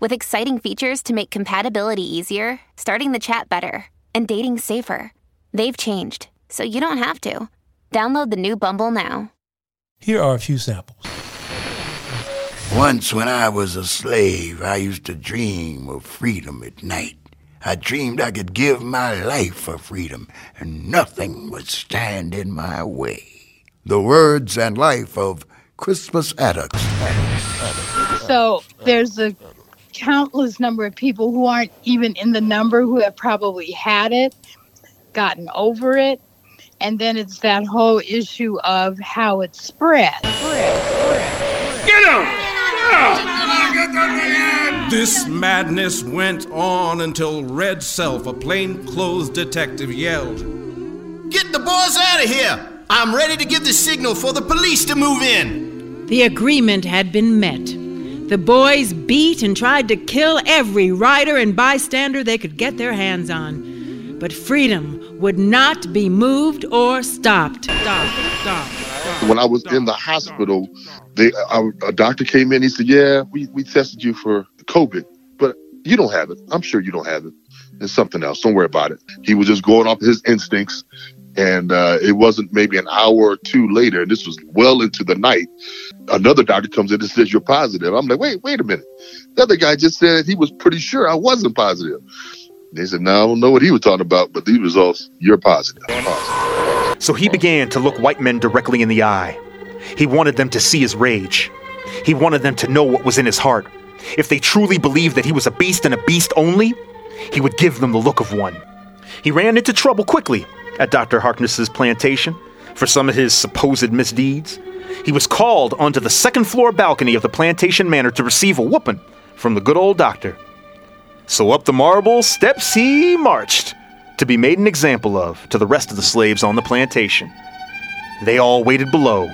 with exciting features to make compatibility easier, starting the chat better, and dating safer. They've changed, so you don't have to. Download the new Bumble now. Here are a few samples. Once, when I was a slave, I used to dream of freedom at night. I dreamed I could give my life for freedom, and nothing would stand in my way. The words and life of Crispus Attucks. So there's a countless number of people who aren't even in the number who have probably had it, gotten over it, and then it's that whole issue of how it spread. Get him! This madness went on until Red Self, a plainclothes detective, yelled, Get the boys out of here! I'm ready to give the signal for the police to move in. The agreement had been met. The boys beat and tried to kill every rider and bystander they could get their hands on. But freedom would not be moved or stopped. Stop, stop, stop. When I was in the hospital, they, a doctor came in. He said, "Yeah, we, we tested you for COVID, but you don't have it. I'm sure you don't have it. It's something else. Don't worry about it." He was just going off his instincts, and uh, it wasn't maybe an hour or two later. And this was well into the night. Another doctor comes in and says, "You're positive." I'm like, "Wait, wait a minute." The other guy just said he was pretty sure I wasn't positive. They said, "No, I don't know what he was talking about, but these results, you're positive." positive. So he began to look white men directly in the eye. He wanted them to see his rage. He wanted them to know what was in his heart. If they truly believed that he was a beast and a beast only, he would give them the look of one. He ran into trouble quickly at Dr. Harkness's plantation for some of his supposed misdeeds. He was called onto the second floor balcony of the plantation manor to receive a whooping from the good old doctor. So up the marble steps he marched to be made an example of to the rest of the slaves on the plantation. They all waited below,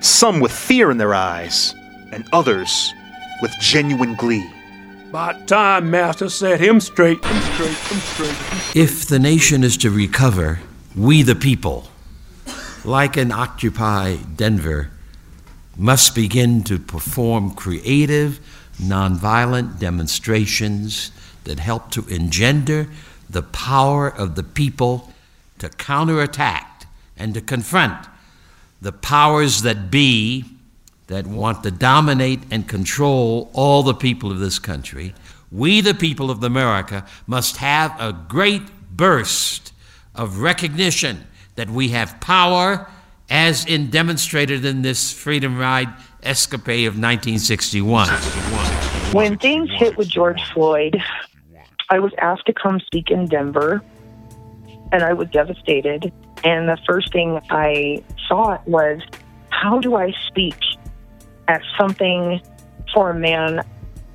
some with fear in their eyes, and others with genuine glee. By time, Master, set him straight. Him straight, him straight. If the nation is to recover, we the people, like an Occupy Denver, must begin to perform creative, nonviolent demonstrations that help to engender the power of the people to counterattack and to confront the powers that be that want to dominate and control all the people of this country. We, the people of America, must have a great burst of recognition that we have power, as in demonstrated in this Freedom Ride escapade of 1961. When things hit with George Floyd, I was asked to come speak in Denver, and I was devastated. And the first thing I thought was, how do I speak at something for a man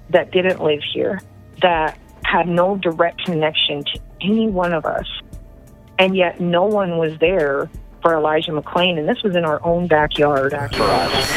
that didn't live here, that had no direct connection to any one of us, and yet no one was there for Elijah McClain, and this was in our own backyard for us.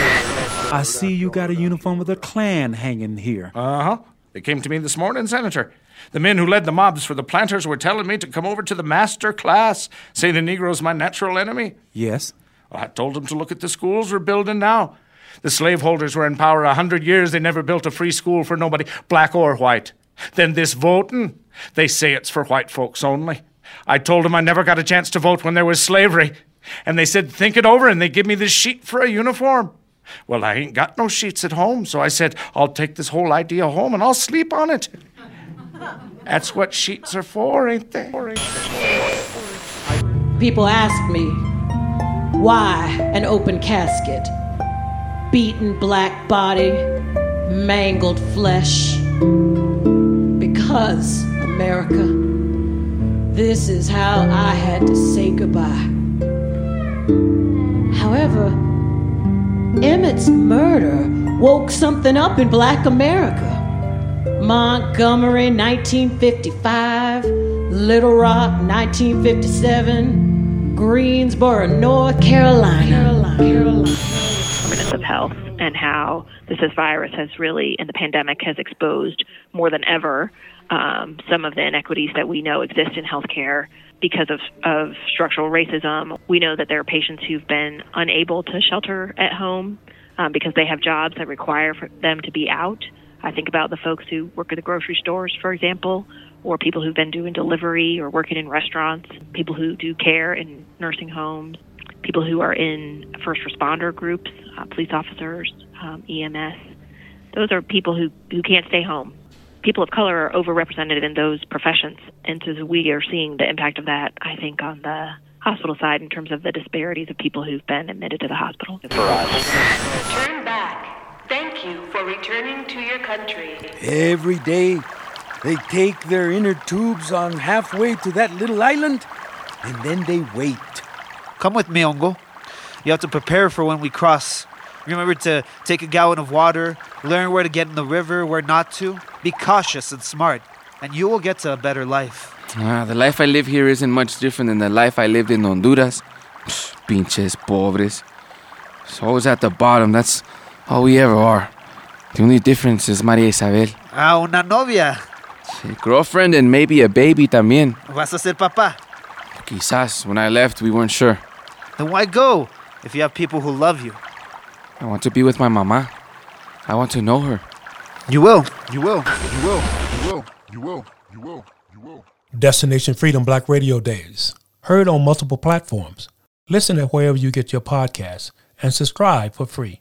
I see you got a uniform with a Klan hanging here. Uh huh. They came to me this morning, Senator. The men who led the mobs for the planters were telling me to come over to the master class, say the Negro's my natural enemy. Yes. Well, I told them to look at the schools we're building now. The slaveholders were in power a hundred years. They never built a free school for nobody, black or white. Then this voting, they say it's for white folks only. I told them I never got a chance to vote when there was slavery. And they said, think it over, and they give me this sheet for a uniform. Well, I ain't got no sheets at home, so I said, I'll take this whole idea home and I'll sleep on it. That's what sheets are for, ain't they? People ask me, Why an open casket? Beaten black body, mangled flesh. Because, America, this is how I had to say goodbye. However, Emmett's murder woke something up in black America. Montgomery, 1955. Little Rock, 1957. Greensboro, North Carolina. Carolina. Carolina. Of health and how this virus has really, in the pandemic, has exposed more than ever um, some of the inequities that we know exist in healthcare because of, of structural racism. We know that there are patients who've been unable to shelter at home um, because they have jobs that require them to be out. I think about the folks who work at the grocery stores, for example, or people who've been doing delivery or working in restaurants, people who do care in nursing homes, people who are in first responder groups, uh, police officers, um, EMS. Those are people who, who can't stay home. People of color are overrepresented in those professions, and so we are seeing the impact of that, I think, on the hospital side in terms of the disparities of people who've been admitted to the hospital. For us. Turn back. Thank you for returning to your country. Every day, they take their inner tubes on halfway to that little island, and then they wait. Come with me, Ongo. You have to prepare for when we cross. Remember to take a gallon of water, learn where to get in the river, where not to. Be cautious and smart, and you will get to a better life. Ah, the life I live here isn't much different than the life I lived in Honduras. Psh, pinches pobres. It's always at the bottom. That's all we ever are. The only difference is Maria Isabel. Ah, una novia. Sí, girlfriend and maybe a baby también. ¿Vas a ser papá? Quizás. When I left, we weren't sure. Then why go if you have people who love you? I want to be with my mama. I want to know her. You will. You will. You will. You will. You will. You will. You will. Destination Freedom Black Radio Days. Heard on multiple platforms. Listen at wherever you get your podcasts and subscribe for free.